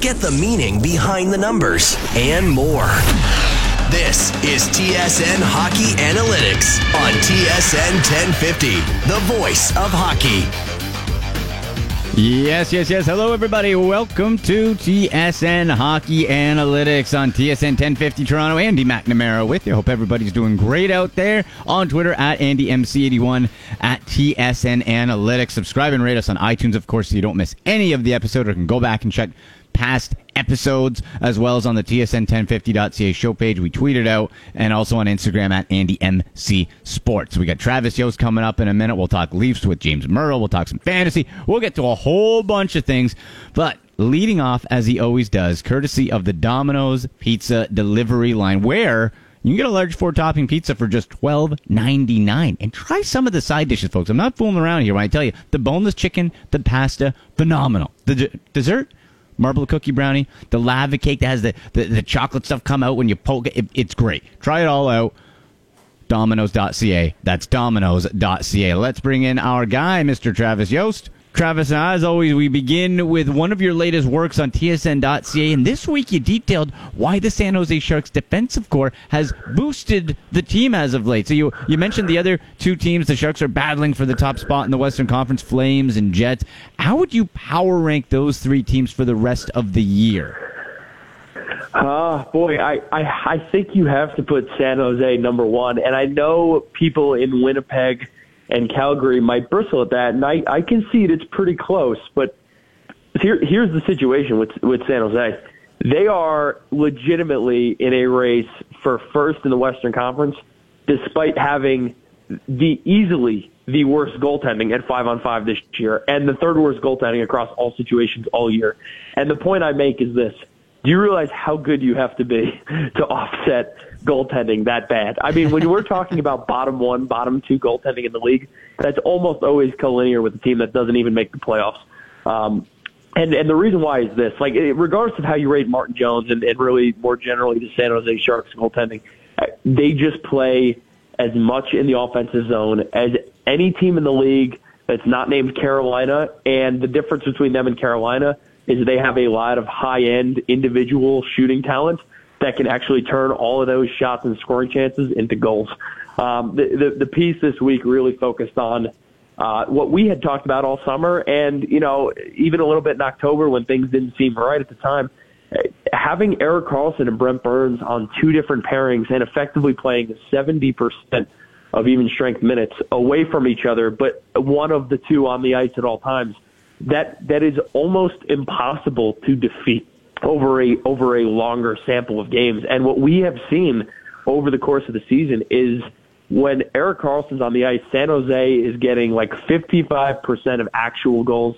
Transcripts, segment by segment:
get the meaning behind the numbers, and more. This is TSN Hockey Analytics on TSN 1050, the voice of hockey. Yes, yes, yes. Hello, everybody. Welcome to TSN Hockey Analytics on TSN 1050 Toronto. Andy McNamara with you. Hope everybody's doing great out there. On Twitter at AndyMC81 at TSN Analytics. Subscribe and rate us on iTunes, of course, so you don't miss any of the episode or can go back and check past episodes as well as on the tsn1050.ca show page. We tweeted out and also on Instagram at AndyMC Sports. We got Travis Yost coming up in a minute. We'll talk Leafs with James Mirtle. We'll talk some fantasy. We'll get to a whole bunch of things. But leading off, as he always does, courtesy of the Domino's Pizza delivery line, where you can get a large four topping pizza for just twelve ninety nine. And try some of the side dishes, folks. I'm not fooling around here when I tell you the boneless chicken, the pasta, phenomenal. The d- dessert, marble cookie brownie, the lava cake that has the, the, the chocolate stuff come out when you poke it, it. It's great. Try it all out. Domino's.ca. That's Domino's.ca. Let's bring in our guy, Mr. Travis Yost. Travis, as always, we begin with one of your latest works on TSN.ca. And this week you detailed why the San Jose Sharks defensive corps has boosted the team as of late. So you, you mentioned the other two teams. The Sharks are battling for the top spot in the Western Conference, Flames and Jets. How would you power rank those three teams for the rest of the year? Uh, boy, I, I, I think you have to put San Jose number one. And I know people in Winnipeg and Calgary might bristle at that, and I, I concede it's pretty close. But here, here's the situation with with San Jose. They are legitimately in a race for first in the Western Conference, despite having the easily the worst goaltending at five on five this year, and the third worst goaltending across all situations all year. And the point I make is this: Do you realize how good you have to be to offset goaltending that bad. I mean, when we're talking about bottom one, bottom two goaltending in the league, that's almost always collinear with a team that doesn't even make the playoffs. Um, and and the reason why is this: like, regardless of how you rate Martin Jones and, and really more generally the San Jose Sharks goaltending, they just play as much in the offensive zone as any team in the league that's not named Carolina. And the difference between them and Carolina is they have a lot of high end individual shooting talent that can actually turn all of those shots and scoring chances into goals. Um, the, the, the piece this week really focused on uh, what we had talked about all summer, and you know, even a little bit in October when things didn't seem right at the time. Having Erik Karlsson and Brent Burns on two different pairings and effectively playing 70% of even strength minutes away from each other, but one of the two on the ice at all times, that that is almost impossible to defeat over a over a longer sample of games. And what we have seen over the course of the season is when Erik Karlsson's on the ice, San Jose is getting like 55% of actual goals.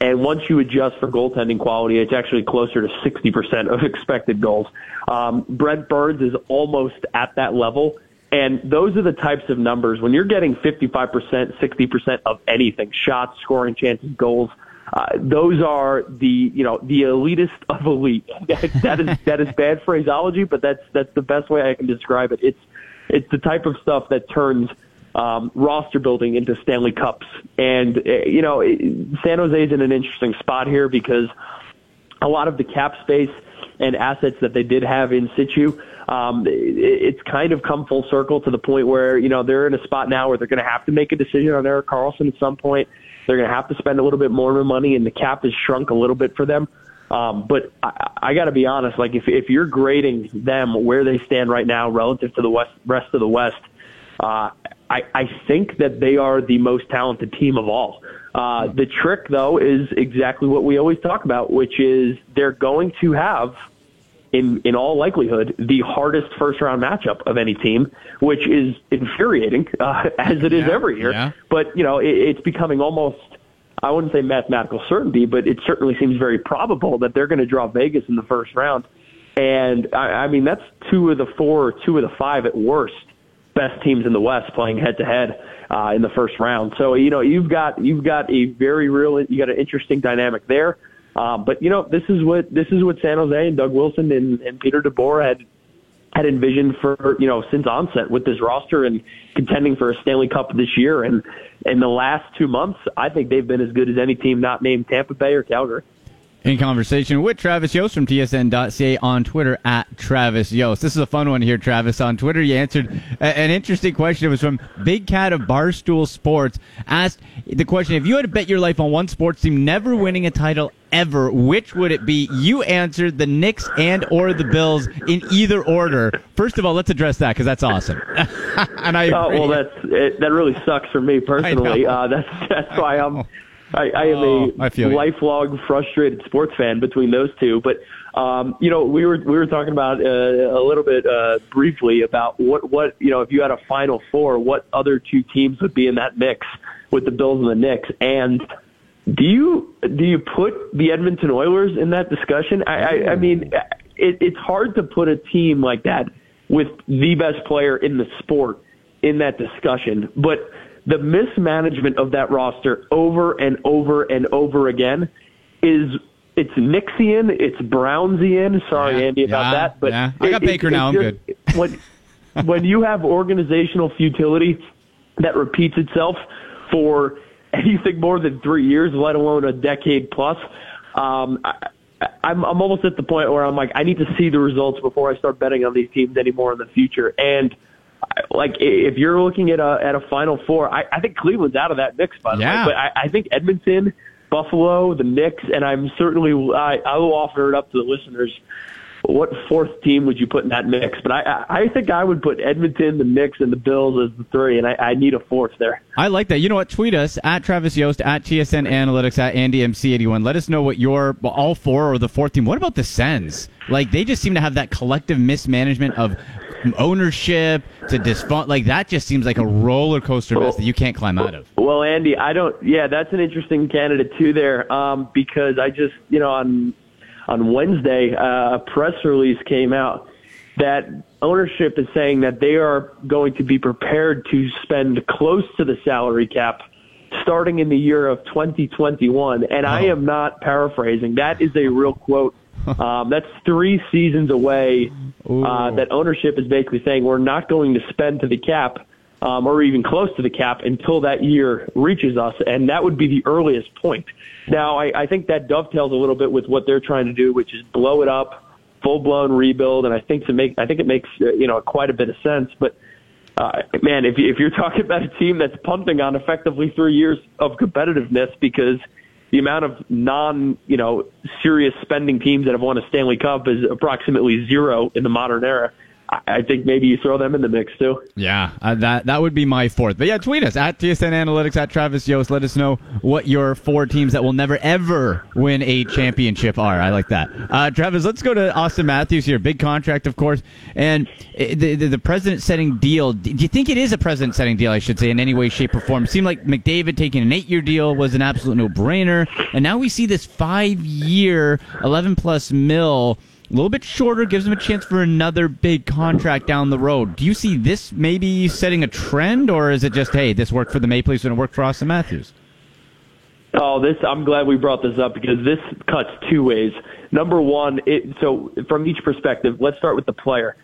And once you adjust for goaltending quality, it's actually closer to 60% of expected goals. Um, Brent Burns is almost at that level. And those are the types of numbers. When you're getting 55%, 60% of anything, shots, scoring chances, goals, uh, those are the you know the elitist of elite. that is that is bad phraseology, but that's that's the best way I can describe it. It's it's the type of stuff that turns um, roster building into Stanley Cups, and uh, you know San Jose is in an interesting spot here because a lot of the cap space and assets that they did have in situ. Um, it's kind of come full circle to the point where you know they're in a spot now where they're going to have to make a decision on Erik Karlsson at some point. They're going to have to spend a little bit more money, and the cap has shrunk a little bit for them. Um, but I, I got to be honest, like if if you're grading them where they stand right now relative to the west, rest of the West, uh, I, I think that they are the most talented team of all. Uh, the trick, though, is exactly what we always talk about, which is they're going to have in in all likelihood the hardest first round matchup of any team, which is infuriating uh, as it is yeah, every year. Yeah. But you know, it, it's becoming almost I wouldn't say mathematical certainty, but it certainly seems very probable that they're going to draw Vegas in the first round. And I, I mean, that's two of the four, or two of the five at worst best teams in the West playing head to head uh in the first round. So you know, you've got you've got a very real, you got an interesting dynamic there. Um, but you know, this is what this is what San Jose and Doug Wilson and, and Peter DeBoer had had envisioned for you know since onset with this roster and contending for a Stanley Cup this year. And in the last two months, I think they've been as good as any team not named Tampa Bay or Calgary. In conversation with Travis Yost from TSN.ca on Twitter at Travis Yost. This is a fun one here, Travis. On Twitter, you answered an interesting question. It was from Big Cat of Barstool Sports. Asked the question, if you had to bet your life on one sports team never winning a title ever, which would it be? You answered the Knicks and or the Bills in either order. First of all, let's address that because that's awesome. and I oh, well, that's, it, that really sucks for me personally. Uh, that's, that's why I'm I, I am oh, a I lifelong frustrated sports fan between those two. But um, you know, we were we were talking about uh, a little bit uh, briefly about what what you know if you had a Final Four, what other two teams would be in that mix with the Bills and the Knicks, and do you do you put the Edmonton Oilers in that discussion? I, I, I mean, it, it's hard to put a team like that with the best player in the sport in that discussion, but the mismanagement of that roster over and over and over again is it's Nixian, it's Brownsian. Sorry, yeah, Andy, about yeah, that, but yeah. I got it, Baker it, now. I'm good. When when you have organizational futility that repeats itself for anything more than three years, let alone a decade plus, um, I, I'm I'm almost at the point where I'm like I need to see the results before I start betting on these teams anymore in the future and like if you're looking at a at a Final Four, I, I think Cleveland's out of that mix, by the yeah. way. But I, I think Edmonton, Buffalo, the Knicks, and I'm certainly I, I will offer it up to the listeners. What fourth team would you put in that mix? But I I think I would put Edmonton, the Knicks, and the Bills as the three, and I, I need a fourth there. I like that. You know what? Tweet us at Travis Yost at TSN Analytics at AndyMC81. Let us know what your all four or the fourth team. What about the Sens? Like they just seem to have that collective mismanagement of ownership to disfun like that just seems like a roller coaster mess that you can't climb out of. Well, Andy, I don't. Yeah, that's an interesting candidate too there, um, because I just you know on on Wednesday uh, a press release came out that ownership is saying that they are going to be prepared to spend close to the salary cap starting in the year of 2021 and oh. I am not paraphrasing that is a real quote um, that's three seasons away. Uh, that ownership is basically saying we're not going to spend to the cap um, or even close to the cap until that year reaches us, and that would be the earliest point. Now, I, I think that dovetails a little bit with what they're trying to do, which is blow it up, full blown rebuild, and I think to make I think it makes uh, you know quite a bit of sense, but. Uh, man, if, you, if you're talking about a team that's punting on effectively three years of competitiveness because the amount of non, you know, serious spending teams that have won a Stanley Cup is approximately zero in the modern era. I think maybe you throw them in the mix too. Yeah, uh, that that would be my fourth. But yeah, tweet us at TSN Analytics at Travis Yost. Let us know what your four teams that will never ever win a championship are. I like that. Uh, Travis, let's go to Auston Matthews here. Big contract, of course, and the the, the president setting deal. Do you think it is a president setting deal? I should say in any way, shape, or form. It seemed like McDavid taking an eight year deal was an absolute no brainer, and now we see this five year, eleven plus mil a little bit shorter, gives him a chance for another big contract down the road. Do you see this maybe setting a trend, or is it just, hey, this worked for the Maple Leafs and it worked for Auston Matthews? Oh, this I'm glad we brought this up because this cuts two ways. Number one, it, so from each perspective, let's start with the player.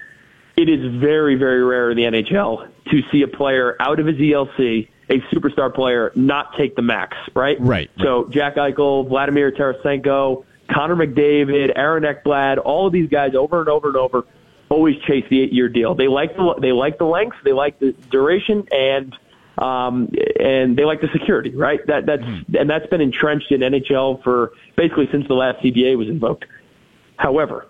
It is very, very rare in the NHL to see a player out of his ELC, a superstar player, not take the max, right? Right. So Jack Eichel, Vladimir Tarasenko, Connor McDavid, Aaron Ekblad, all of these guys over and over and over always chase the eight-year deal. They like the they like the length, they like the duration, and um, and they like the security, right? That that's mm-hmm. and that's been entrenched in NHL for basically since the last CBA was invoked. However,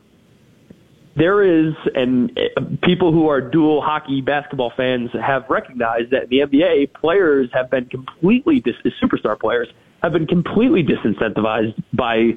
there is, and uh, people who are dual hockey basketball fans have recognized that in the NBA players have been completely dis- superstar players have been completely disincentivized by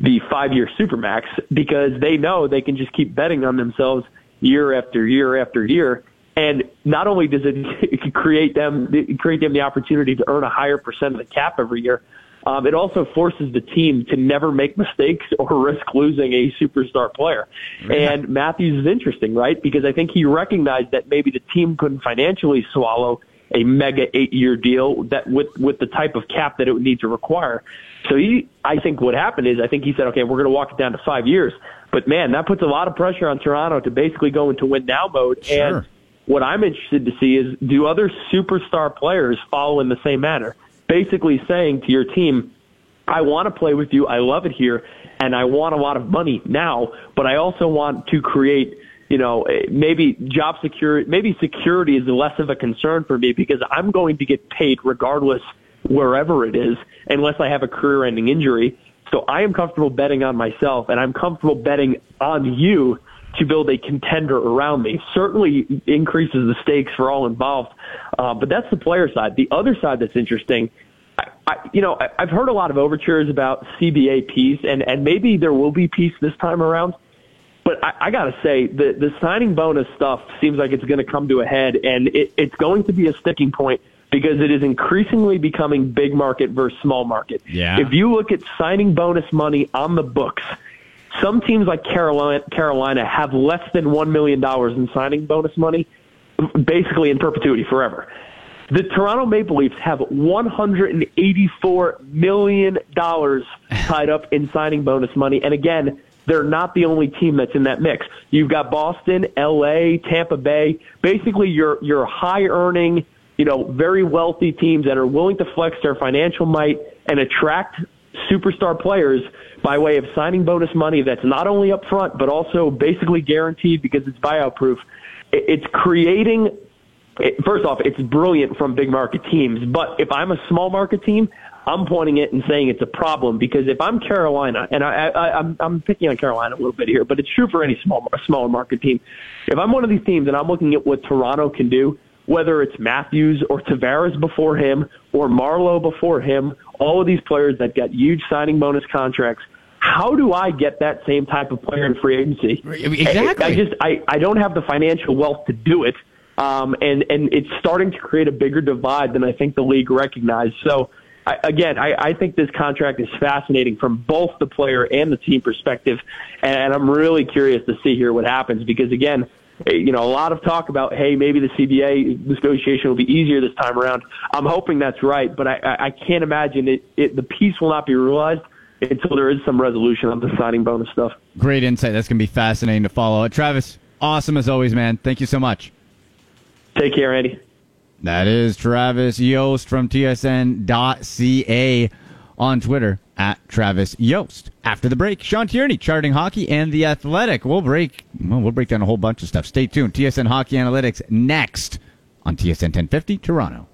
the five year supermax because they know they can just keep betting on themselves year after year after year. And not only does it create them create them the opportunity to earn a higher percent of the cap every year, um, it also forces the team to never make mistakes or risk losing a superstar player. And Matthews is interesting, right? Because I think he recognized that maybe the team couldn't financially swallow a mega eight year deal that with with the type of cap that it would need to require. So he, I think what happened is I think he said, okay, we're going to walk it down to five years. But man, that puts a lot of pressure on Toronto to basically go into win now mode. Sure. And what I'm interested to see is do other superstar players follow in the same manner? Basically saying to your team, I want to play with you. I love it here. and I want a lot of money now, but I also want to create you know, maybe job security, maybe security is less of a concern for me because I'm going to get paid regardless wherever it is unless I have a career ending injury. So I am comfortable betting on myself and I'm comfortable betting on you to build a contender around me. Certainly increases the stakes for all involved. Uh, but that's the player side. The other side that's interesting I, I, you know, I, I've heard a lot of overtures about CBA peace, and and maybe there will be peace this time around. But I, I got to say, the, the signing bonus stuff seems like it's going to come to a head, and it, it's going to be a sticking point because it is increasingly becoming big market versus small market. Yeah. If you look at signing bonus money on the books, some teams like Carolina, Carolina have less than $1 million in signing bonus money, basically in perpetuity forever. The Toronto Maple Leafs have $184 million tied up in signing bonus money. And again, they're not the only team that's in that mix. You've got Boston, LA, Tampa Bay, basically your your high earning, you know, very wealthy teams that are willing to flex their financial might and attract superstar players by way of signing bonus money that's not only up front but also basically guaranteed because it's buyout proof. It's creating first off, it's brilliant from big market teams, but if I'm a small market team, I'm pointing it and saying it's a problem because if I'm Carolina, and I, I, I'm, I'm picking on Carolina a little bit here, but it's true for any small, smaller market team. If I'm one of these teams and I'm looking at what Toronto can do, whether it's Matthews or Tavares before him or Marleau before him, all of these players that got huge signing bonus contracts, how do I get that same type of player in free agency? Exactly. I, I just I, I don't have the financial wealth to do it. Um, and, and it's starting to create a bigger divide than I think the league recognized. So I, again, I, I think this contract is fascinating from both the player and the team perspective, and I'm really curious to see here what happens because again, eh, you know, a lot of talk about, hey, maybe the CBA negotiation will be easier this time around. I'm hoping that's right, but I, I can't imagine it, it. The peace will not be realized until there is some resolution on the signing bonus stuff. Great insight. That's going to be fascinating to follow. Travis, awesome as always, man. Thank you so much. Take care, Andy. That is Travis Yost from TSN.ca on Twitter at Travis Yost. After the break, Sean Tierney charting hockey and the athletic. We'll break well, we'll break down a whole bunch of stuff. Stay tuned. TSN Hockey Analytics next on TSN 1050 Toronto.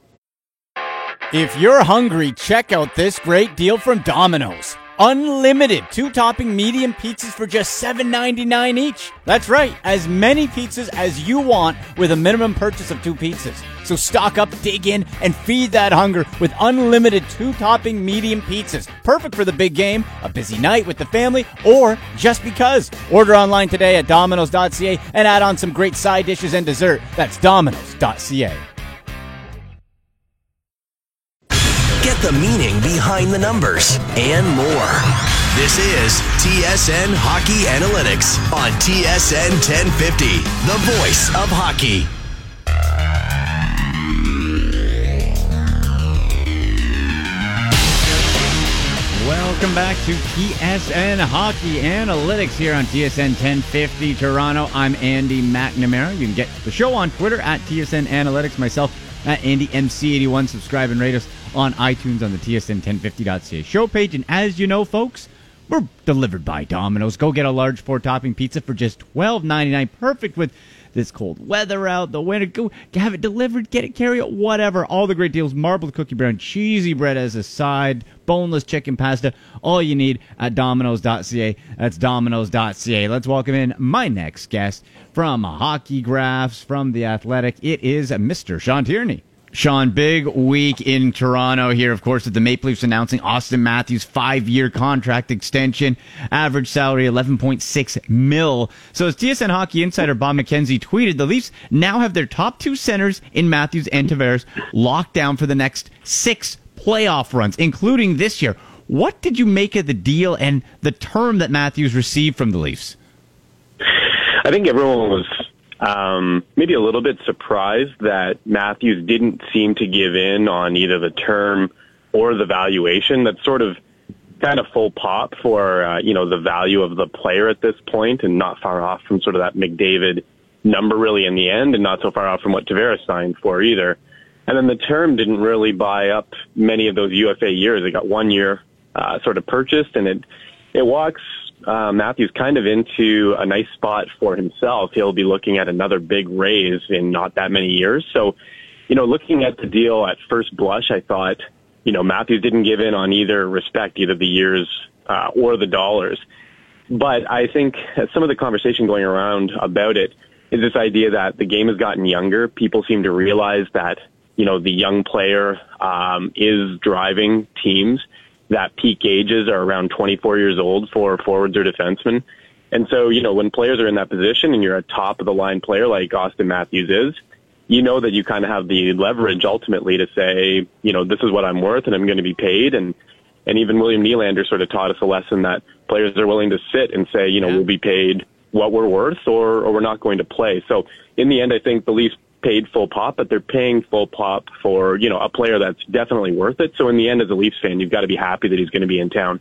If you're hungry, check out this great deal from Domino's. Unlimited two topping medium pizzas for just $7.99 each. That's right, as many pizzas as you want with a minimum purchase of two pizzas. So stock up, dig in, and feed that hunger with unlimited two topping medium pizzas. Perfect for the big game, a busy night with the family, or just because. Order online today at Domino's.ca and add on some great side dishes and dessert. That's Domino's.ca. Get the meaning behind the numbers and more. This is TSN Hockey Analytics on TSN 1050, the voice of hockey. Welcome back to TSN Hockey Analytics here on TSN 1050 Toronto. I'm Andy McNamara. You can get the show on Twitter at TSN Analytics, myself at AndyMC81. Subscribe and rate us on iTunes on the TSN1050.ca show page. And as you know, folks, we're delivered by Domino's. Go get a large four topping pizza for just $12.99. Perfect with this cold weather out, the winter. Go have it delivered, get it, carry it, whatever. All the great deals. Marbled cookie brown, cheesy bread as a side, boneless chicken pasta. All you need at Domino's.ca. That's Domino's.ca. Let's welcome in my next guest from Hockey Graphs from The Athletic. It is Mr. Sean Tierney. Sean, big week in Toronto here, of course, with the Maple Leafs announcing Auston Matthews' five-year contract extension, average salary 11.6 mil. So as TSN Hockey insider Bob McKenzie tweeted, the Leafs now have their top two centers in Matthews and Tavares locked down for the next six playoff runs, including this year. What did you make of the deal and the term that Matthews received from the Leafs? I think everyone was um, maybe a little bit surprised that Matthews didn't seem to give in on either the term or the valuation. That's sort of kind of full pop for uh, you know the value of the player at this point, and not far off from sort of that McDavid number really in the end, and not so far off from what Tavares signed for either. And then the term didn't really buy up many of those UFA years. It got one year uh, sort of purchased, and it it walks uh, Matthews kind of into a nice spot for himself. He'll be looking at another big raise in not that many years. So, you know, looking at the deal at first blush, I thought, you know, Matthews didn't give in on either respect, either the years uh, or the dollars. But I think some of the conversation going around about it is this idea that the game has gotten younger. People seem to realize that, you know, the young player um, is driving teams that peak ages are around 24 years old for forwards or defensemen. And so, you know, when players are in that position and you're a top of the line player like Auston Matthews is, you know that you kind of have the leverage ultimately to say, you know, this is what I'm worth and I'm going to be paid. And, and even William Nylander sort of taught us a lesson that players are willing to sit and say, you know, yeah. we'll be paid what we're worth or, or we're not going to play. So in the end, I think the Leafs paid full pop, but they're paying full pop for, you know, a player that's definitely worth it. So in the end, as a Leafs fan, you've got to be happy that he's going to be in town.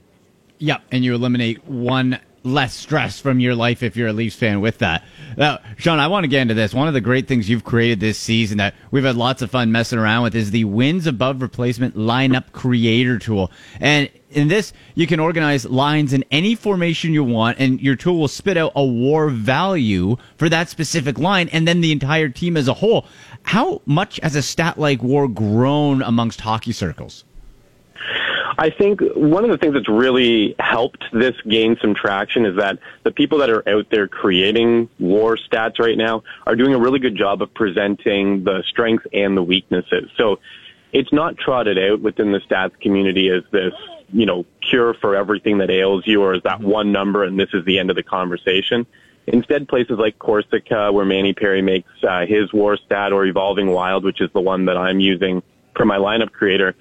Yep, and you eliminate one less stress from your life if you're a Leafs fan with that. Now, Sean, I want to get into this. One of the great things you've created this season that we've had lots of fun messing around with is the wins above replacement lineup creator tool. And in this, you can organize lines in any formation you want, and your tool will spit out a war value for that specific line, and then the entire team as a whole. How much has a stat like war grown amongst hockey circles? I think one of the things that's really helped this gain some traction is that the people that are out there creating war stats right now are doing a really good job of presenting the strengths and the weaknesses. So it's not trotted out within the stats community as this, you know, cure for everything that ails you or is that one number and this is the end of the conversation. Instead, places like Corsica, where Manny Perry makes uh, his war stat, or Evolving Wild, which is the one that I'm using for my lineup creator,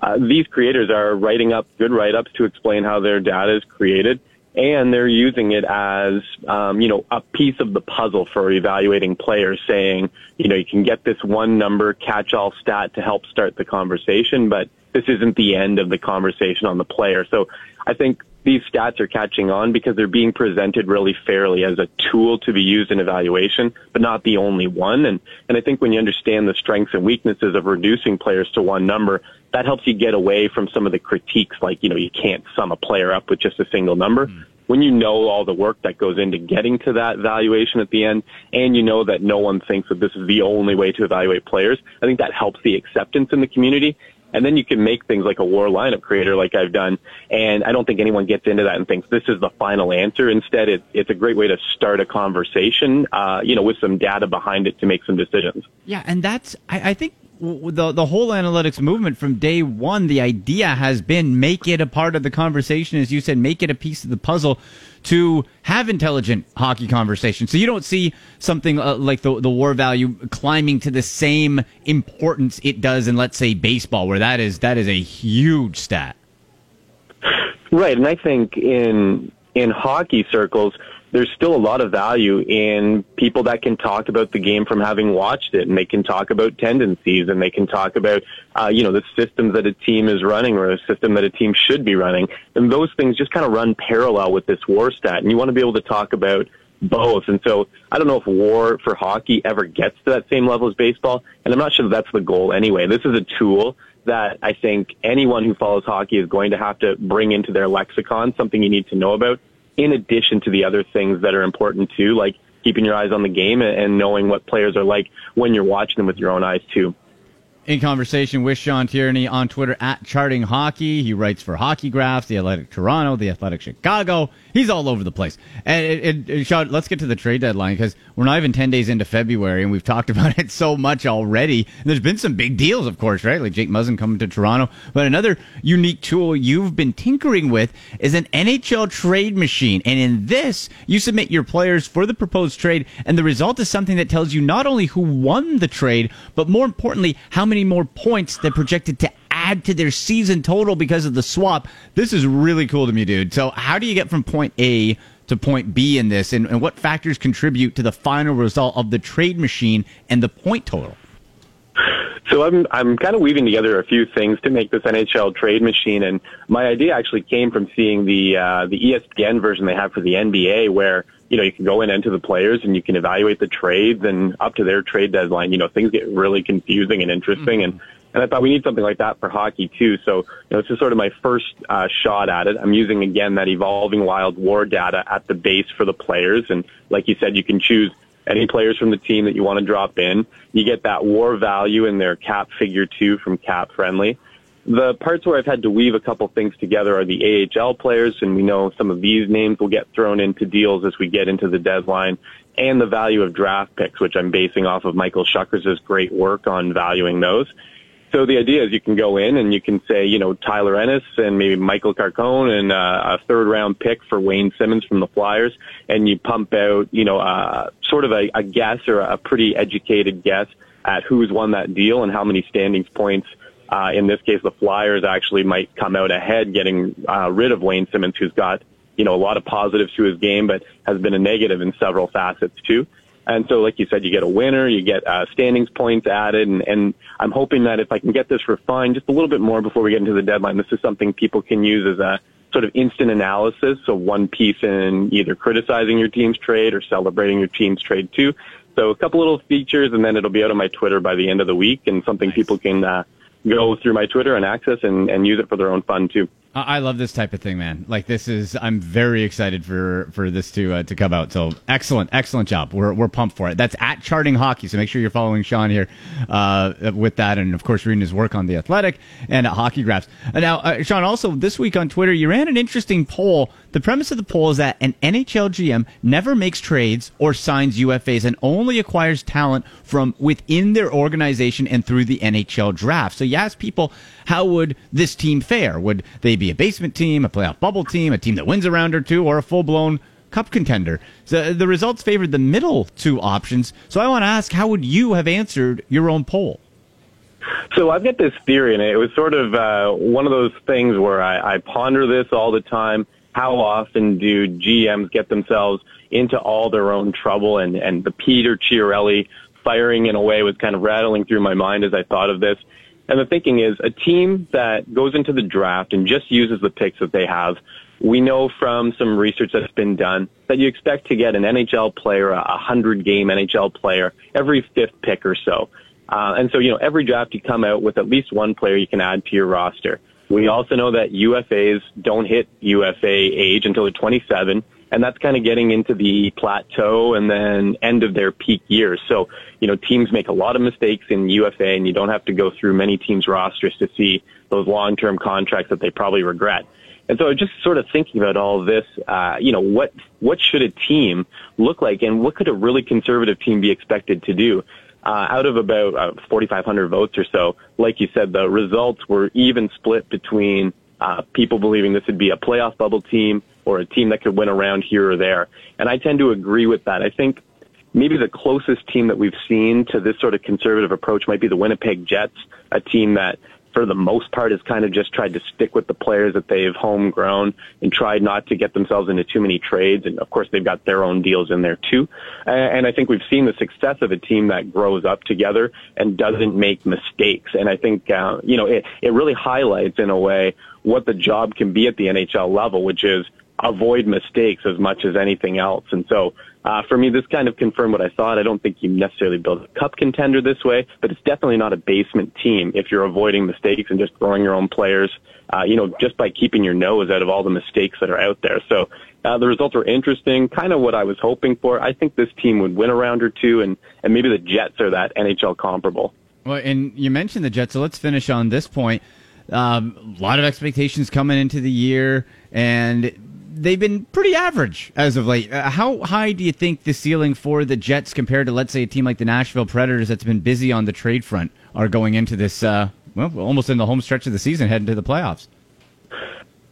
uh, these creators are writing up good write-ups to explain how their data is created, and they're using it as, um, you know, a piece of the puzzle for evaluating players, saying, you know, you can get this one number catch-all stat to help start the conversation, but this isn't the end of the conversation on the player. So I think these stats are catching on because they're being presented really fairly as a tool to be used in evaluation, but not the only one. And, and I think when you understand the strengths and weaknesses of reducing players to one number, that helps you get away from some of the critiques like, you know, you can't sum a player up with just a single number. Mm. When you know all the work that goes into getting to that valuation at the end, and you know that no one thinks that this is the only way to evaluate players, I think that helps the acceptance in the community. And then you can make things like a war lineup creator like I've done. And I don't think anyone gets into that and thinks this is the final answer. Instead, it, it's a great way to start a conversation, uh, you know, with some data behind it to make some decisions. Yeah. And that's, I, I think the the whole analytics movement from day one, the idea has been make it a part of the conversation, as you said, make it a piece of the puzzle to have intelligent hockey conversation. So you don't see something uh, like the the war value climbing to the same importance it does in let's say baseball, where that is that is a huge stat. Right, and I think in in hockey circles there's still a lot of value in people that can talk about the game from having watched it, and they can talk about tendencies, and they can talk about, uh, you know, the systems that a team is running or a system that a team should be running, and those things just kind of run parallel with this war stat, and you want to be able to talk about both. And so I don't know if war for hockey ever gets to that same level as baseball, and I'm not sure that that's the goal anyway. This is a tool that I think anyone who follows hockey is going to have to bring into their lexicon, something you need to know about in addition to the other things that are important too, like keeping your eyes on the game and knowing what players are like when you're watching them with your own eyes too in conversation with Sean Tierney on Twitter at Charting Hockey. He writes for Hockey Graphs, The Athletic Toronto, The Athletic Chicago. He's all over the place. And, and, and Sean, let's get to the trade deadline because we're not even 10 days into February and we've talked about it so much already. And there's been some big deals, of course, right? Like Jake Muzzin coming to Toronto. But another unique tool you've been tinkering with is an NHL trade machine. And in this, you submit your players for the proposed trade. And the result is something that tells you not only who won the trade, but more importantly, how many many more points than projected to add to their season total because of the swap. This is really cool to me, dude. So, how do you get from point A to point B in this, and, and what factors contribute to the final result of the trade machine and the point total? So I'm I'm kind of weaving together a few things to make this NHL trade machine, and my idea actually came from seeing the uh, the ESPN version they have for the NBA, where you know you can go in into the players and you can evaluate the trades, and up to their trade deadline, you know things get really confusing and interesting, mm-hmm. and and I thought we need something like that for hockey too. So you know this is sort of my first uh, shot at it. I'm using again that evolving wild war data at the base for the players, and like you said, you can choose any players from the team that you want to drop in. You get that war value in their cap figure two from Cap Friendly. The parts where I've had to weave a couple things together are the AHL players, and we know some of these names will get thrown into deals as we get into the deadline, and the value of draft picks, which I'm basing off of Michael Schuckers' great work on valuing those. So the idea is you can go in and you can say, you know, Tyler Ennis and maybe Michael Carcone and uh, a third round pick for Wayne Simmonds from the Flyers, and you pump out, you know, uh, sort of a, a guess or a pretty educated guess at who's won that deal and how many standings points. Uh, in this case, the Flyers actually might come out ahead, getting uh, rid of Wayne Simmonds, who's got you know a lot of positives to his game, but has been a negative in several facets too. And so, like you said, you get a winner, you get uh, standings points added, and, and I'm hoping that if I can get this refined just a little bit more before we get into the deadline, this is something people can use as a sort of instant analysis. So one piece in either criticizing your team's trade or celebrating your team's trade too. So a couple little features, and then it'll be out on my Twitter by the end of the week, and something nice. people can uh, go through my Twitter and access and, and use it for their own fun too. I love this type of thing, man. Like this is, I'm very excited for for this to uh, to come out. So excellent, excellent job. We're we're pumped for it. That's at Charting Hockey. So make sure you're following Sean here uh, with that, and of course reading his work on the Athletic and at Hockey Graphs. Now, uh, Sean, also this week on Twitter, you ran an interesting poll. The premise of the poll is that an NHL GM never makes trades or signs UFAs and only acquires talent from within their organization and through the NHL draft. So you ask people, how would this team fare? Would they be a basement team, a playoff bubble team, a team that wins a round or two, or a full blown cup contender? The results favored the middle two options. So I want to ask, how would you have answered your own poll? So I've got this theory, and it was sort of uh, one of those things where I, I ponder this all the time. How often do GMs get themselves into all their own trouble? And, and the Peter Chiarelli firing in a way was kind of rattling through my mind as I thought of this. And the thinking is a team that goes into the draft and just uses the picks that they have. We know from some research that's been done that you expect to get an NHL player, a 100 game NHL player every fifth pick or so. Uh, and so, you know, every draft you come out with at least one player you can add to your roster. We also know that UFAs don't hit UFA age until they're 27 and that's kind of getting into the plateau and then end of their peak years. So, you know, teams make a lot of mistakes in UFA and you don't have to go through many teams' rosters to see those long-term contracts that they probably regret. And so just sort of thinking about all of this, uh, you know, what, what should a team look like and what could a really conservative team be expected to do? Uh, out of about uh, 4,500 votes or so, like you said, the results were even split between uh, people believing this would be a playoff bubble team or a team that could win around here or there. And I tend to agree with that. I think maybe the closest team that we've seen to this sort of conservative approach might be the Winnipeg Jets, a team that for the most part has kind of just tried to stick with the players that they've homegrown and tried not to get themselves into too many trades. And of course, they've got their own deals in there too. And I think we've seen the success of a team that grows up together and doesn't make mistakes. And I think, uh, you know, it, it really highlights in a way what the job can be at the NHL level, which is avoid mistakes as much as anything else. And so, uh, for me, this kind of confirmed what I thought. I don't think you necessarily build a cup contender this way, but it's definitely not a basement team if you're avoiding mistakes and just throwing your own players, uh, you know, just by keeping your nose out of all the mistakes that are out there. So, uh, the results were interesting, kind of what I was hoping for. I think this team would win a round or two, and, and maybe the Jets are that NHL comparable. Well, and you mentioned the Jets, so let's finish on this point. Um, a lot of expectations coming into the year, and they've been pretty average as of late. Uh, how high do you think the ceiling for the Jets compared to, let's say, a team like the Nashville Predators that's been busy on the trade front are going into this, uh, well, almost in the home stretch of the season, heading to the playoffs?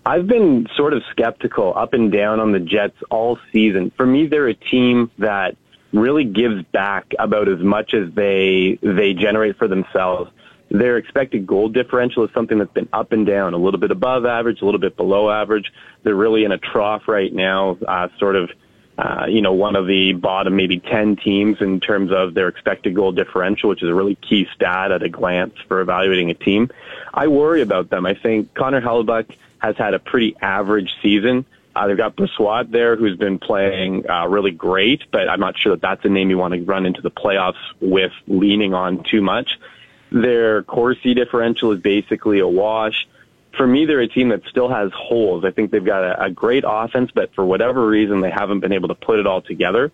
I've been sort of skeptical up and down on the Jets all season. For me, they're a team that really gives back about as much as they they generate for themselves. Their expected goal differential is something that's been up and down, a little bit above average, a little bit below average. They're really in a trough right now, uh, sort of uh, you know, one of the bottom maybe 10 teams in terms of their expected goal differential, which is a really key stat at a glance for evaluating a team. I worry about them. I think Connor Hellebuyck has had a pretty average season. Uh, they've got Brossoit there, who's been playing uh, really great, but I'm not sure that that's a name you want to run into the playoffs with leaning on too much. Their Corsi differential is basically a wash for me, they're a team that still has holes. I think they've got a, a great offense, but for whatever reason, they haven't been able to put it all together.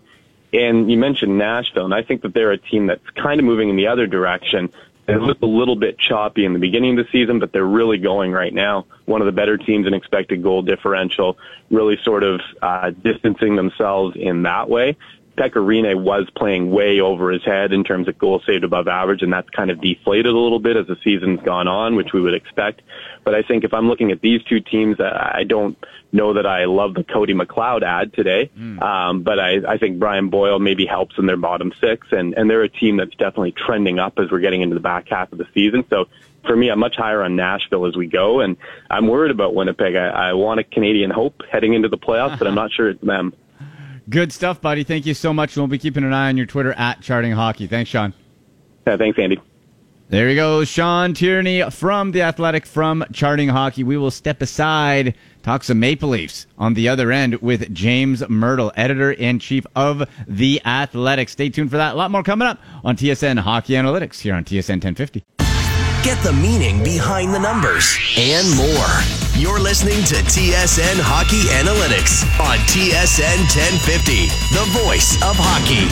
And you mentioned Nashville, and I think that they're a team that's kind of moving in the other direction. They looked a little bit choppy in the beginning of the season, but they're really going right now. One of the better teams in expected goal differential, really sort of uh, distancing themselves in that way. Pekka Rinne was playing way over his head in terms of goals saved above average, and that's kind of deflated a little bit as the season's gone on, which we would expect. But I think if I'm looking at these two teams, I don't know that I love the Cody McLeod ad today. Mm. Um, but I, I think Brian Boyle maybe helps in their bottom six, and, and they're a team that's definitely trending up as we're getting into the back half of the season. So for me, I'm much higher on Nashville as we go, and I'm worried about Winnipeg. I, I want a Canadian hope heading into the playoffs, but I'm not sure it's them. Good stuff, buddy. Thank you so much. We'll be keeping an eye on your Twitter at Charting Hockey. Thanks, Sean. Yeah, thanks, Andy. There he goes, Sean Tierney from The Athletic from Charting Hockey. We will step aside, talk some Maple Leafs on the other end with James Mirtle, editor in chief of The Athletic. Stay tuned for that. A lot more coming up on TSN Hockey Analytics here on TSN 1050. Get the meaning behind the numbers and more. You're listening to TSN Hockey Analytics on TSN 1050, the voice of hockey.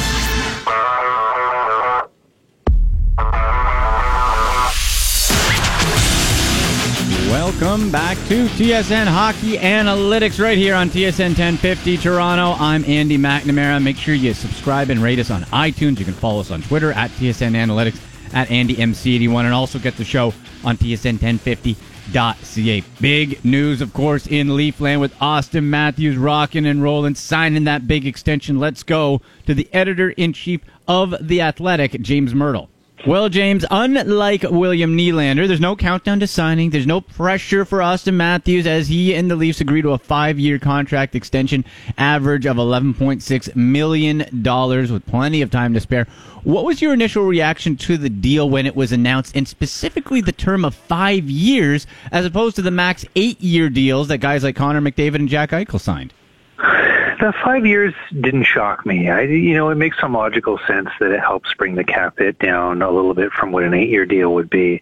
Welcome back to TSN Hockey Analytics right here on TSN 1050 Toronto. I'm Andy McNamara. Make sure you subscribe and rate us on iTunes. You can follow us on Twitter at TSN Analytics at AndyMC81 and also get the show on TSN 1050 Ca. Big news, of course, in Leafland with Auston Matthews rocking and rolling, signing that big extension. Let's go to the editor in chief of The Athletic, James Mirtle. Well, James, unlike William Nylander, there's no countdown to signing. There's no pressure for Auston Matthews as he and the Leafs agree to a five-year contract extension, average of $11.6 million with plenty of time to spare. What was your initial reaction to the deal when it was announced, and specifically the term of five years as opposed to the max eight-year deals that guys like Connor McDavid and Jack Eichel signed? The five years didn't shock me. I, you know, it makes some logical sense that it helps bring the cap hit down a little bit from what an eight-year deal would be.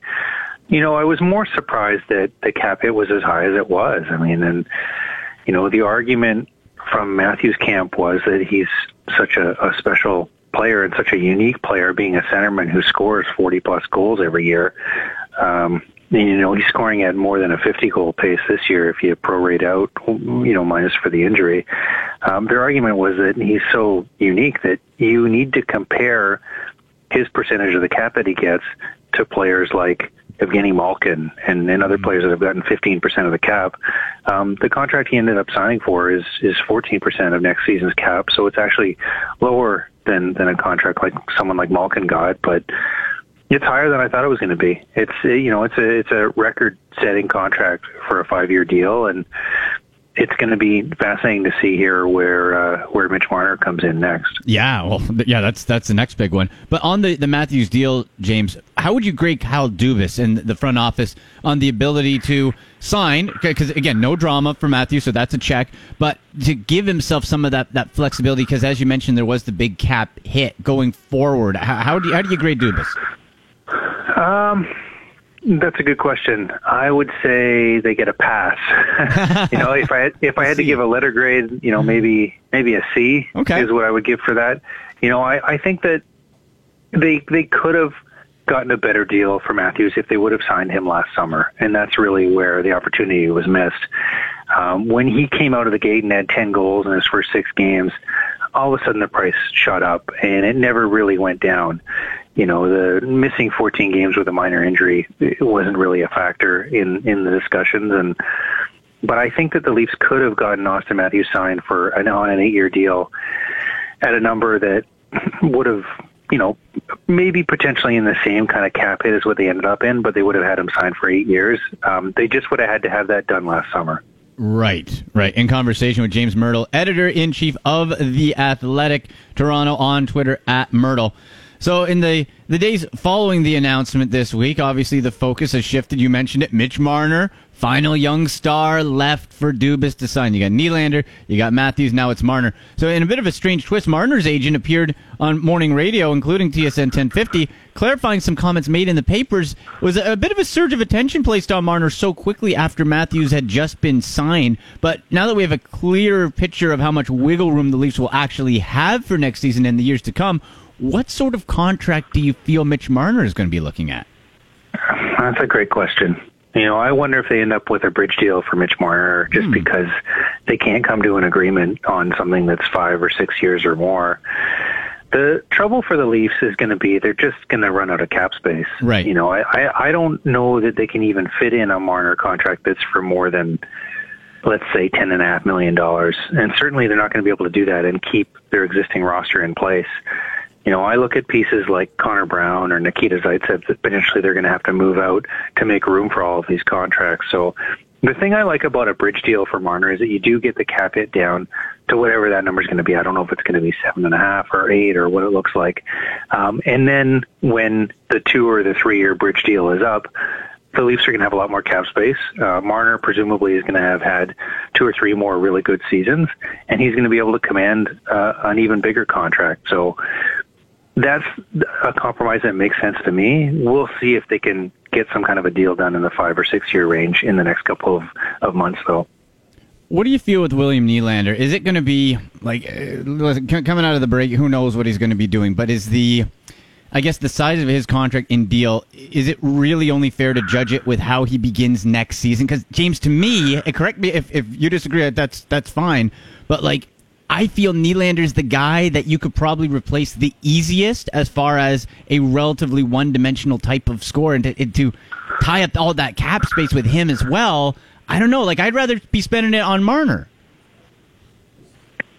You know, I was more surprised that the cap hit was as high as it was. I mean, and you know, the argument from Matthews' camp was that he's such a, a special player and such a unique player, being a centerman who scores 40 plus goals every year. Um, you know, he's scoring at more than a 50 goal pace this year if you prorate out, you know, minus for the injury. Um, their argument was that he's so unique that you need to compare his percentage of the cap that he gets to players like Evgeny Malkin and, and other mm-hmm. players that have gotten 15% of the cap. Um, the contract he ended up signing for is, is 14% of next season's cap, so it's actually lower than, than a contract like someone like Malkin got, but it's higher than I thought it was going to be. It's you know it's a it's a record setting contract for a five year deal, and it's going to be fascinating to see here where uh, where Mitch Marner comes in next. Yeah, well, yeah, that's that's the next big one. But on the the Matthews deal, James, how would you grade Kyle Dubas and the front office on the ability to sign? Because again, no drama for Matthews, so that's a check. But to give himself some of that that flexibility, because as you mentioned, there was the big cap hit going forward. How, how do you, how do you grade Dubas? Um, that's a good question. I would say they get a pass. you know, if I if I had to give a letter grade, you know, maybe maybe a C okay. is what I would give for that. You know, I I think that they they could have gotten a better deal for Matthews if they would have signed him last summer, and that's really where the opportunity was missed. Um, when he came out of the gate and had ten goals in his first six games, all of a sudden the price shot up, and it never really went down you know, the missing 14 games with a minor injury wasn't really a factor in in the discussions. And but I think that the Leafs could have gotten Auston Matthews signed for an on an eight year deal at a number that would have, you know, maybe potentially in the same kind of cap hit as what they ended up in, but they would have had him signed for eight years. Um, they just would have had to have that done last summer. Right, right. In conversation with James Mirtle, editor in chief of The Athletic Toronto on Twitter at Mirtle. So in the the days following the announcement this week, obviously the focus has shifted. You mentioned it, Mitch Marner, final young star left for Dubas to sign. You got Nylander, you got Matthews, now it's Marner. So in a bit of a strange twist, Marner's agent appeared on morning radio, including TSN 1050, clarifying some comments made in the papers. It was a bit of a surge of attention placed on Marner so quickly after Matthews had just been signed. But now that we have a clear picture of how much wiggle room the Leafs will actually have for next season and the years to come, what sort of contract do you feel Mitch Marner is going to be looking at? That's a great question. You know, I wonder if they end up with a bridge deal for Mitch Marner just hmm. because they can't come to an agreement on something that's five or six years or more. The trouble for the Leafs is going to be they're just going to run out of cap space. Right. You know, I, I I don't know that they can even fit in a Marner contract that's for more than let's say ten and a half million dollars, and certainly they're not going to be able to do that and keep their existing roster in place. You know, I look at pieces like Connor Brown or Nikita Zaitsev that potentially they're going to have to move out to make room for all of these contracts. So the thing I like about a bridge deal for Marner is that you do get the cap hit down to whatever that number is going to be. I don't know if it's going to be seven and a half or eight or what it looks like. Um, and then when the two or the three year bridge deal is up, the Leafs are going to have a lot more cap space. Uh, Marner presumably is going to have had two or three more really good seasons, and he's going to be able to command uh, an even bigger contract. So that's a compromise that makes sense to me. We'll see if they can get some kind of a deal done in the five or six year range in the next couple of, of months, though. What do you feel with William Nylander? Is it going to be like uh, coming out of the break? Who knows what he's going to be doing? But is the, I guess, the size of his contract in deal, is it really only fair to judge it with how he begins next season? Because James, to me, uh, correct me if, if you disagree, that's that's fine. But like I feel Nylander's the guy that you could probably replace the easiest as far as a relatively one dimensional type of score and to, to, tie up all that cap space with him as well. I don't know. Like, I'd rather be spending it on Marner.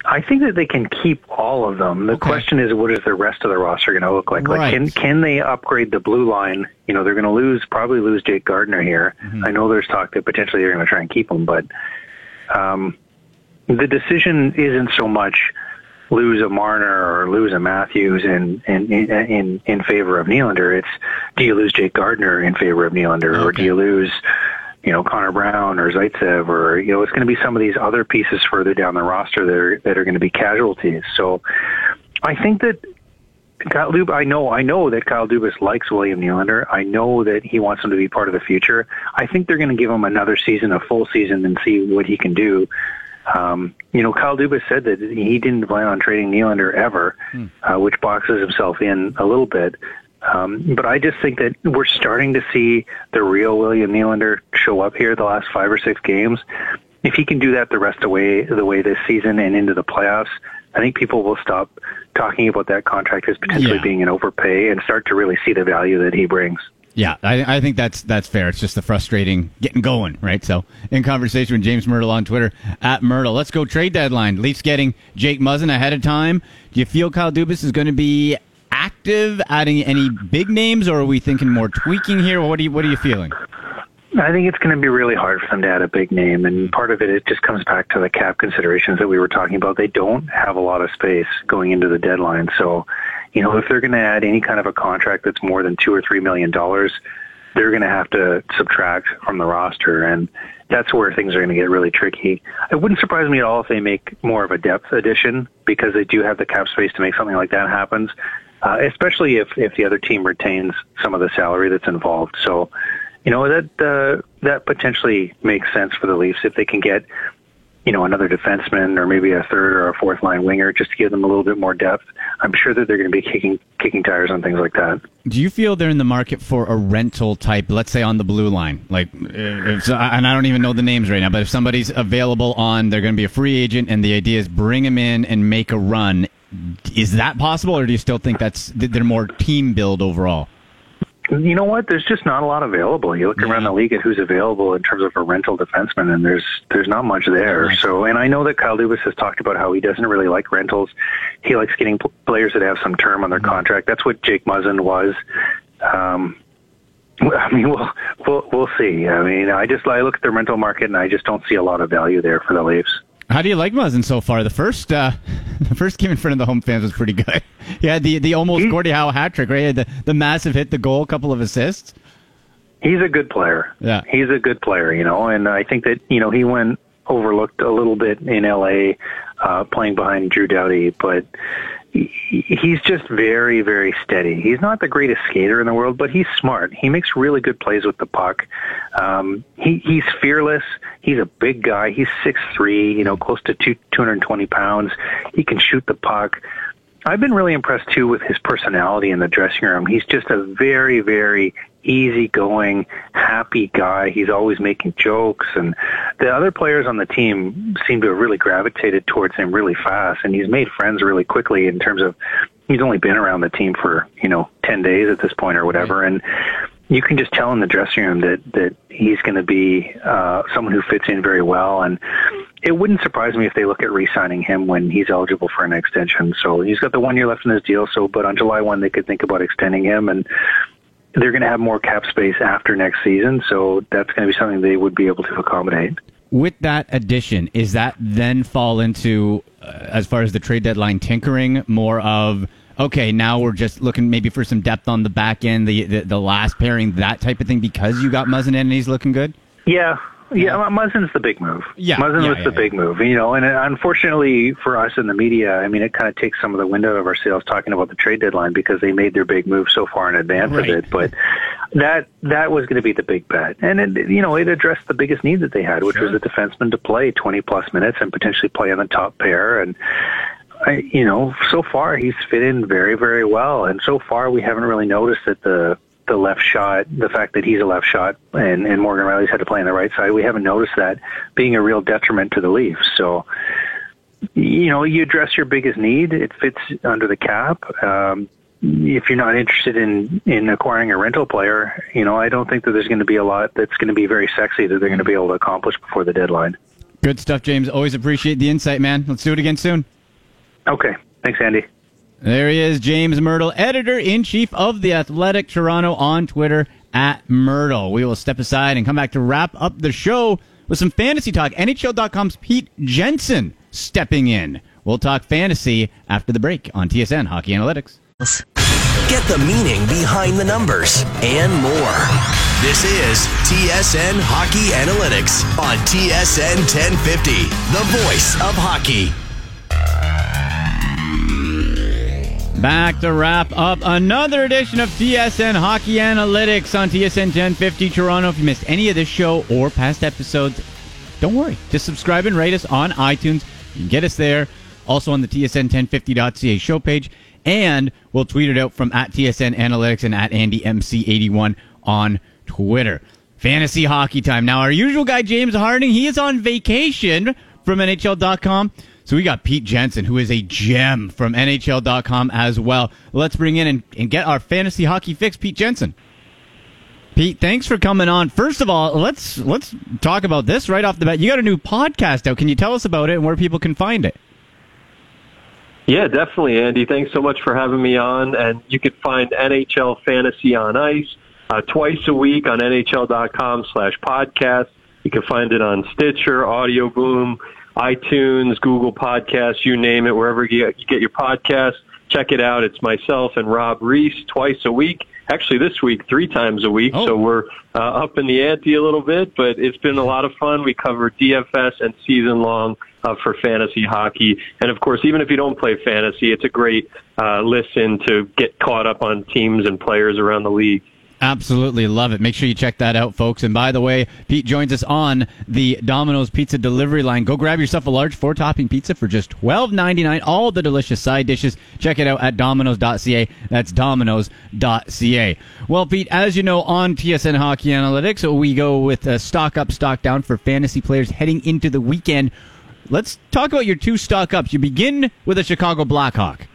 I think that they can keep all of them. The okay. question is, what is the rest of the roster going to look like? Right. Like, can can they upgrade the blue line? You know, they're going to lose probably lose Jake Gardiner here. Mm-hmm. I know there's talk that potentially they're going to try and keep him, but um, the decision isn't so much lose a Marner or lose a Matthews in in in in favor of Nylander. It's do you lose Jake Gardiner in favor of Nylander, okay. or do you lose you know Connor Brown or Zaitsev, or you know it's going to be some of these other pieces further down the roster that are that are going to be casualties. So I think that. Kyle I know, I know that Kyle Dubas likes William Nylander. I know that he wants him to be part of the future. I think they're going to give him another season, a full season, and see what he can do um, you know, Kyle Dubas said that he didn't plan on trading Nylander ever, hmm. uh, which boxes himself in a little bit. Um, but I just think that we're starting to see the real William Nylander show up here the last five or six games. If he can do that the rest of the way, the way this season and into the playoffs, I think people will stop talking about that contract as potentially yeah. being an overpay and start to really see the value that he brings. Yeah, I, I, think that's that's fair. It's just the frustrating getting going, right? So, in conversation with James Mirtle on Twitter at Mirtle, let's go trade deadline. Leafs getting Jake Muzzin ahead of time. Do you feel Kyle Dubas is going to be active, adding any big names, or are we thinking more tweaking here? What are you What are you feeling? I think it's going to be really hard for them to add a big name, and part of it it just comes back to the cap considerations that we were talking about. They don't have a lot of space going into the deadline, so you know, if they're going to add any kind of a contract that's more than two or three million dollars, they're going to have to subtract from the roster, and that's where things are going to get really tricky. It wouldn't surprise me at all if they make more of a depth addition because they do have the cap space to make something like that happen, uh, especially if if the other team retains some of the salary that's involved. So, you know that uh, that potentially makes sense for the Leafs if they can get you know, another defenseman or maybe a third or a fourth line winger just to give them a little bit more depth. I'm sure that they're going to be kicking kicking tires on things like that. Do you feel they're in the market for a rental type, let's say on the blue line? Like, if, and I don't even know the names right now, but if somebody's available on, they're going to be a free agent, and the idea is bring them in and make a run. Is that possible, or do you still think that's they're more team build overall? You know what? There's just not a lot available. You look around the league at who's available in terms of a rental defenseman, and there's there's not much there. So, and I know that Kyle Dubas has talked about how he doesn't really like rentals. He likes getting players that have some term on their contract. That's what Jake Muzzin was. Um, I mean, we'll, we'll we'll see. I mean, I just I look at the rental market and I just don't see a lot of value there for the Leafs. How do you like Muzzin so far? The first uh, the first game in front of the home fans was pretty good. yeah, the the almost he, Gordie Howe hat trick, right? The, the massive hit, the goal, a couple of assists. He's a good player. Yeah, he's a good player, you know, and I think that you know he went overlooked a little bit in LA, uh, playing behind Drew Doughty, but he's just very, very steady. He's not the greatest skater in the world, but he's smart. He makes really good plays with the puck. Um, he, he's fearless. He's a big guy. He's six three, you know, close to two, 220 pounds. He can shoot the puck. I've been really impressed too with his personality in the dressing room. He's just a very, very easygoing, happy guy. He's always making jokes, and the other players on the team seem to have really gravitated towards him really fast. And he's made friends really quickly in terms of he's only been around the team for you know ten days at this point or whatever, and you can just tell in the dressing room that that he's going to be uh, someone who fits in very well. And it wouldn't surprise me if they look at re-signing him when he's eligible for an extension. So he's got the one year left in his deal. So, but on July one, they could think about extending him and they're going to have more cap space after next season, so that's going to be something they would be able to accommodate. With that addition, is that then fall into, uh, as far as the trade deadline tinkering, more of okay, now we're just looking maybe for some depth on the back end, the the, the last pairing, that type of thing, because you got Muzzin and he's looking good. Yeah, yeah, Muzzin's the big move. Yeah, Muzzin yeah, was yeah, the yeah. big move. You know, and uh, unfortunately for us in the media, I mean, it kind of takes some of the wind out of our sails talking about the trade deadline because they made their big move so far in advance Right. of it. But that that was going to be the big bet, and it, you know, it addressed the biggest need that they had, which Sure. was a defenseman to play 20 plus minutes and potentially play on the top pair and. I, you know, so far he's fit in very, very well, and so far we haven't really noticed that the the left shot, the fact that he's a left shot, and and Morgan Rielly's had to play on the right side, we haven't noticed that being a real detriment to the Leafs. So, you know, you address your biggest need; it fits under the cap. Um, if you're not interested in in acquiring a rental player, you know, I don't think that there's going to be a lot that's going to be very sexy that they're going to be able to accomplish before the deadline. Good stuff, James. Always appreciate the insight, man. Let's do it again soon. Okay, thanks, Andy. There he is, James Mirtle, editor in chief of the Athletic Toronto on Twitter at Mirtle. We will step aside and come back to wrap up the show with some fantasy talk. NHL.com's Pete Jensen stepping in. We'll talk fantasy after the break on TSN Hockey Analytics. Get the meaning behind the numbers and more. This is TSN Hockey Analytics on TSN 1050, the voice of hockey. Back to wrap up another edition of TSN Hockey Analytics on TSN 1050 Toronto. If you missed any of this show or past episodes, don't worry. Just subscribe and rate us on iTunes. You can get us there. Also on the TSN1050.ca show page. And we'll tweet it out from at TSN Analytics and at AndyMC81 on Twitter. Fantasy hockey time. Now, our usual guy, James Harding, he is on vacation from NHL.com. So we got Pete Jensen, who is a gem from NHL.com as well. Let's bring in and, and get our fantasy hockey fix, Pete Jensen. Pete, thanks for coming on. First of all, let's let's talk about this right off the bat. You got a new podcast out. Can you tell us about it and where people can find it? Yeah, definitely, Andy. Thanks so much for having me on. And you can find NHL Fantasy on Ice uh, twice a week on NHL.com slash podcast. You can find it on Stitcher, Audio Boom, iTunes, Google Podcasts, you name it, wherever you get, your podcast. Check it out. It's myself and Rob Reese twice a week. Actually, this week, three times a week. Oh. So we're uh, up in the ante a little bit, but it's been a lot of fun. We cover DFS and season long uh, for fantasy hockey. And of course, even if you don't play fantasy, it's a great uh, listen to get caught up on teams and players around the league. Absolutely love it. Make sure you check that out, folks. And by the way, Pete joins us on the Domino's Pizza delivery line. Go grab yourself a large four topping pizza for just twelve ninety nine. All the delicious side dishes. Check it out at Domino's.ca. That's Domino's.ca. Well, Pete, as you know, on TSN Hockey Analytics, we go with uh, stock up, stock down for fantasy players heading into the weekend. Let's talk about your two stock ups. You begin with a Chicago Blackhawk.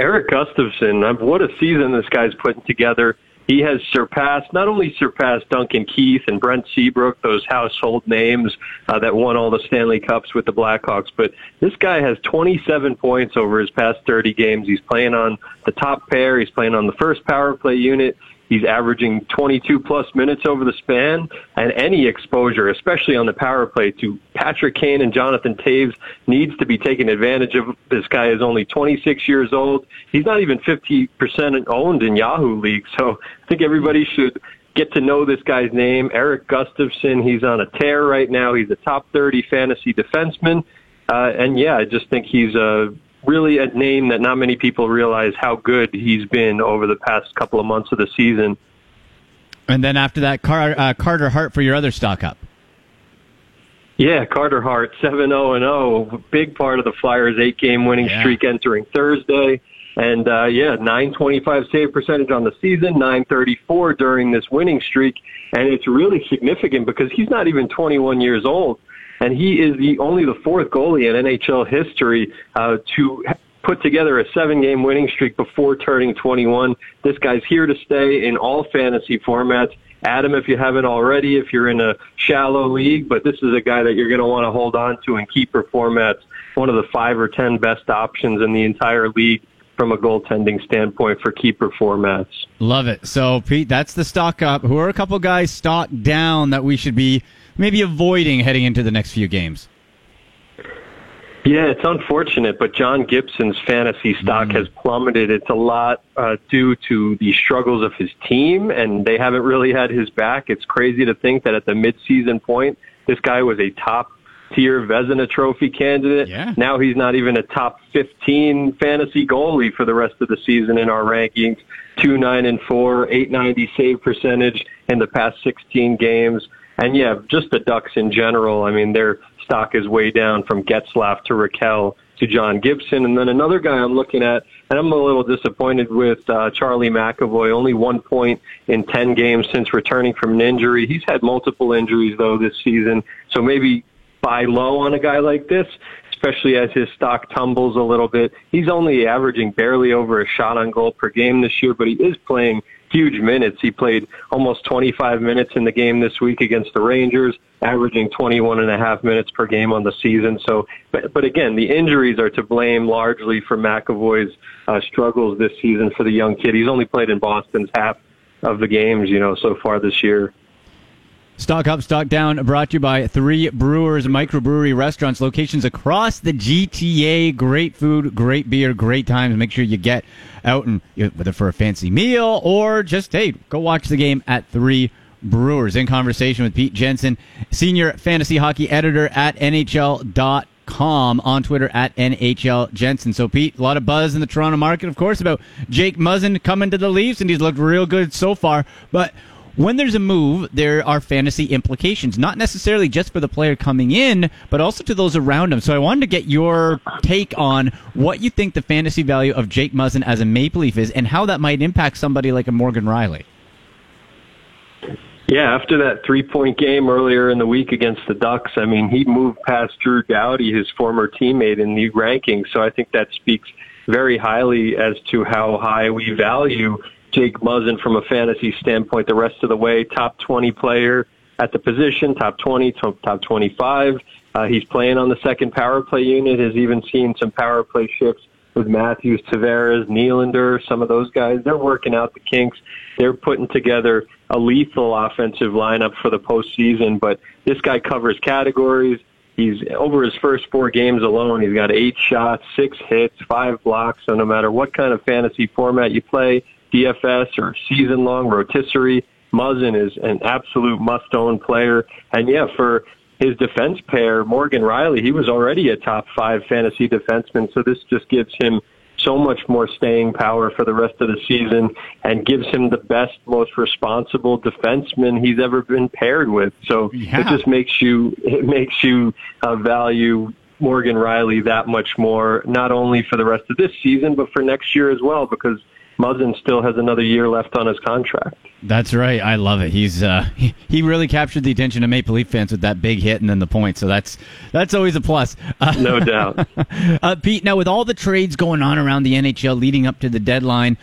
Erik Gustafsson, um, what a season this guy's putting together. He has surpassed, not only surpassed Duncan Keith and Brent Seabrook, those household names uh, that won all the Stanley Cups with the Blackhawks, but this guy has 27 points over his past 30 games. He's playing on the top pair. He's playing on the first power play unit. He's averaging 22 plus minutes over the span, and any exposure, especially on the power play, to Patrick Kane and Jonathan Toews needs to be taken advantage of. This guy is only 26 years old. He's not even 50% owned in Yahoo League, so I think everybody should get to know this guy's name. Erik Gustafsson, he's on a tear right now. He's a top 30 fantasy defenseman. Uh, and yeah, I just think he's a really a name that not many people realize how good he's been over the past couple of months of the season. And then after that, Car- uh, Carter Hart for your other stock up. Yeah, Carter Hart, 7 0 and 0. Big part of the Flyers' eight game winning yeah. streak entering Thursday. And uh, yeah, 925 save percentage on the season, 934 during this winning streak. And it's really significant because he's not even 21 years old and he is the only the fourth goalie in NHL history uh, to put together a seven-game winning streak before turning 21. This guy's here to stay in all fantasy formats. Adam, if you haven't already, if you're in a shallow league, but this is a guy that you're going to want to hold on to in keeper formats. One of the five or ten best options in the entire league from a goaltending standpoint for keeper formats. Love it. So, Pete, that's the stock up. Who are a couple guys stock down that we should be maybe avoiding heading into the next few games? Yeah, it's unfortunate, but John Gibson's fantasy stock mm. has plummeted. It's a lot uh, due to the struggles of his team, and they haven't really had his back. It's crazy to think that at the midseason point, this guy was a top tier Vezina Trophy candidate. Yeah. Now he's not even a top 15 fantasy goalie for the rest of the season in our rankings. Two nine and four, 890 save percentage in the past 16 games. And yeah, just the Ducks in general. I mean, their stock is way down from Getzlaf to Rakell to John Gibson. And then another guy I'm looking at, and I'm a little disappointed with uh, Charlie McAvoy. Only one point in 10 games since returning from an injury. He's had multiple injuries, though, this season. So maybe buy low on a guy like this, especially as his stock tumbles a little bit. He's only averaging barely over a shot on goal per game this year, but he is playing huge minutes. He played almost 25 minutes in the game this week against the Rangers, averaging 21 and a half minutes per game on the season. So, but, but again, the injuries are to blame largely for McAvoy's uh, struggles this season for the young kid. He's only played in Boston's half of the games, you know, so far this year. Stock Up, Stock Down, brought to you by Three Brewers Microbrewery Restaurants, locations across the GTA. Great food, great beer, great times. Make sure you get out and whether for a fancy meal or just hey, go watch the game at Three Brewers. In conversation with Pete Jensen, senior fantasy hockey editor at NHL.com on Twitter at NHL Jensen. So, Pete, a lot of buzz in the Toronto market, of course, about Jake Muzzin coming to the Leafs, and he's looked real good so far. But when there's a move, there are fantasy implications, not necessarily just for the player coming in, but also to those around him. So I wanted to get your take on what you think the fantasy value of Jake Muzzin as a Maple Leaf is and how that might impact somebody like a Morgan Rielly. Yeah, after that three point game earlier in the week against the Ducks, I mean, he moved past Drew Doughty, his former teammate in the rankings. So I think that speaks very highly as to how high we value Jake Muzzin from a fantasy standpoint the rest of the way. Top 20 player at the position, top 20, top 25. Uh, he's playing on the second power play unit, has even seen some power play shifts with Matthews, Tavares, Nylander, some of those guys. They're working out the kinks. They're putting together a lethal offensive lineup for the postseason, but this guy covers categories. He's over his first four games alone. He's got eight shots, six hits, five blocks. So no matter what kind of fantasy format you play, DFS or season long rotisserie. Muzzin is an absolute must own player. And yeah, for his defense pair, Morgan Rielly, he was already a top five fantasy defenseman. So this just gives him so much more staying power for the rest of the season and gives him the best, most responsible defenseman he's ever been paired with. So yeah. it just makes you, it makes you uh, value Morgan Rielly that much more, not only for the rest of this season, but for next year as well, because Muzzin still has another year left on his contract. That's right. I love it. He's uh, he, he really captured the attention of Maple Leaf fans with that big hit and then the point. So that's that's always a plus. Uh, no doubt. uh, Pete, now with all the trades going on around the NHL leading up to the deadline,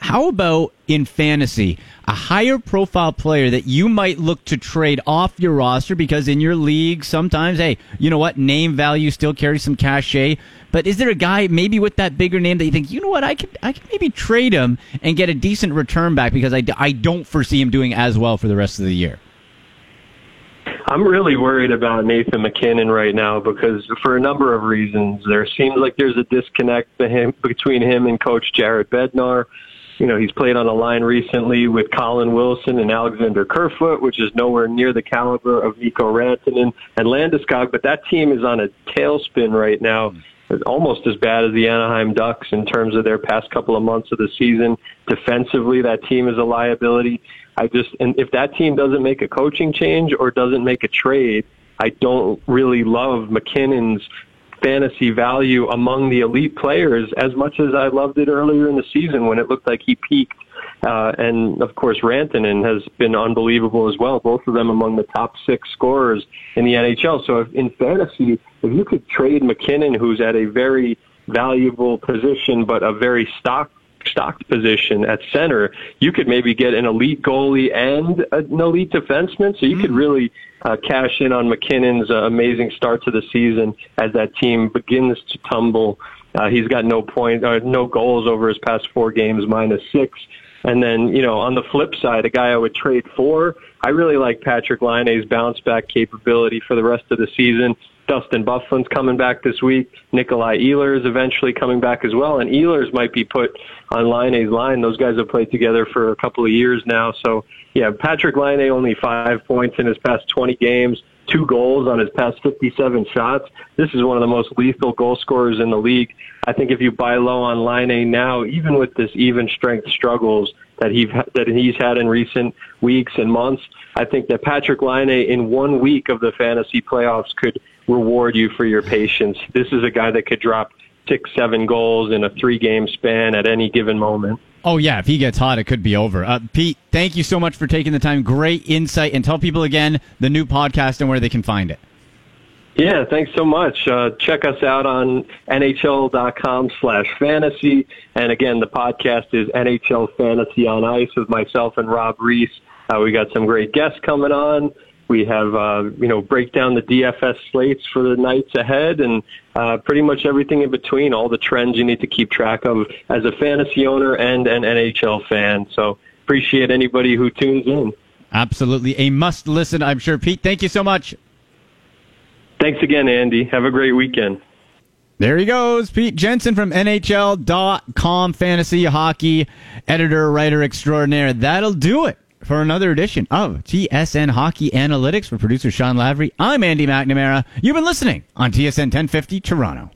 How about in fantasy, a higher profile player that you might look to trade off your roster because in your league, sometimes, hey, you know what? Name value still carries some cachet. But is there a guy maybe with that bigger name that you think, you know what? I could, I could maybe trade him and get a decent return back because I, I don't foresee him doing as well for the rest of the year. I'm really worried about Nathan MacKinnon right now because for a number of reasons. There seems like there's a disconnect between him and Coach Jared Bednar. You know, he's played on a line recently with Colin Wilson and Alexander Kerfoot, which is nowhere near the caliber of Mikko Rantanen and Landeskog, but that team is on a tailspin right now. Almost as bad as the Anaheim Ducks in terms of their past couple of months of the season. Defensively, that team is a liability. I just, and if that team doesn't make a coaching change or doesn't make a trade, I don't really love MacKinnon's fantasy value among the elite players as much as I loved it earlier in the season when it looked like he peaked. Uh, and of course, Rantanen has been unbelievable as well. Both of them among the top six scorers in the NHL. So if, in fantasy, if you could trade MacKinnon, who's at a very valuable position but a very stock stocked position at center, you could maybe get an elite goalie and an elite defenseman. So you mm. could really uh, cash in on MacKinnon's uh, amazing start to the season as that team begins to tumble. Uh, he's got no point, uh, no goals over his past four games, minus six. And then, you know, on the flip side, a guy I would trade for, I really like Patrik Laine's bounce back capability for the rest of the season. Dustin Byfuglien's coming back this week. Nikolai Ehlers eventually coming back as well. And Ehlers might be put on Laine's line. Those guys have played together for a couple of years now. So, yeah, Patrik Laine only five points in his past 20 games, two goals on his past 57 shots. This is one of the most lethal goal scorers in the league. I think if you buy low on Laine now, even with this even strength struggles that he that he's had in recent weeks and months, I think that Patrik Laine in one week of the fantasy playoffs could reward you for your patience. This is a guy that could drop six, seven goals in a three game span at any given moment. Oh, yeah. If he gets hot, it could be over. Uh, Pete, thank you so much for taking the time. Great insight. And tell people again the new podcast and where they can find it. Yeah, thanks so much. Uh, check us out on nhl.com slash fantasy. And again, the podcast is NHL Fantasy on Ice with myself and Rob Reese. Uh, we got some great guests coming on. We have, uh, you know, break down the DFS slates for the nights ahead and uh, pretty much everything in between, all the trends you need to keep track of as a fantasy owner and an NHL fan. So appreciate anybody who tunes in. Absolutely. A must listen, I'm sure. Pete, thank you so much. Thanks again, Andy. Have a great weekend. There he goes, Pete Jensen from NHL.com, fantasy hockey editor, writer extraordinaire. That'll do it for another edition of TSN Hockey Analytics. For producer Sean Lavery, I'm Andy McNamara. You've been listening on TSN 1050 Toronto.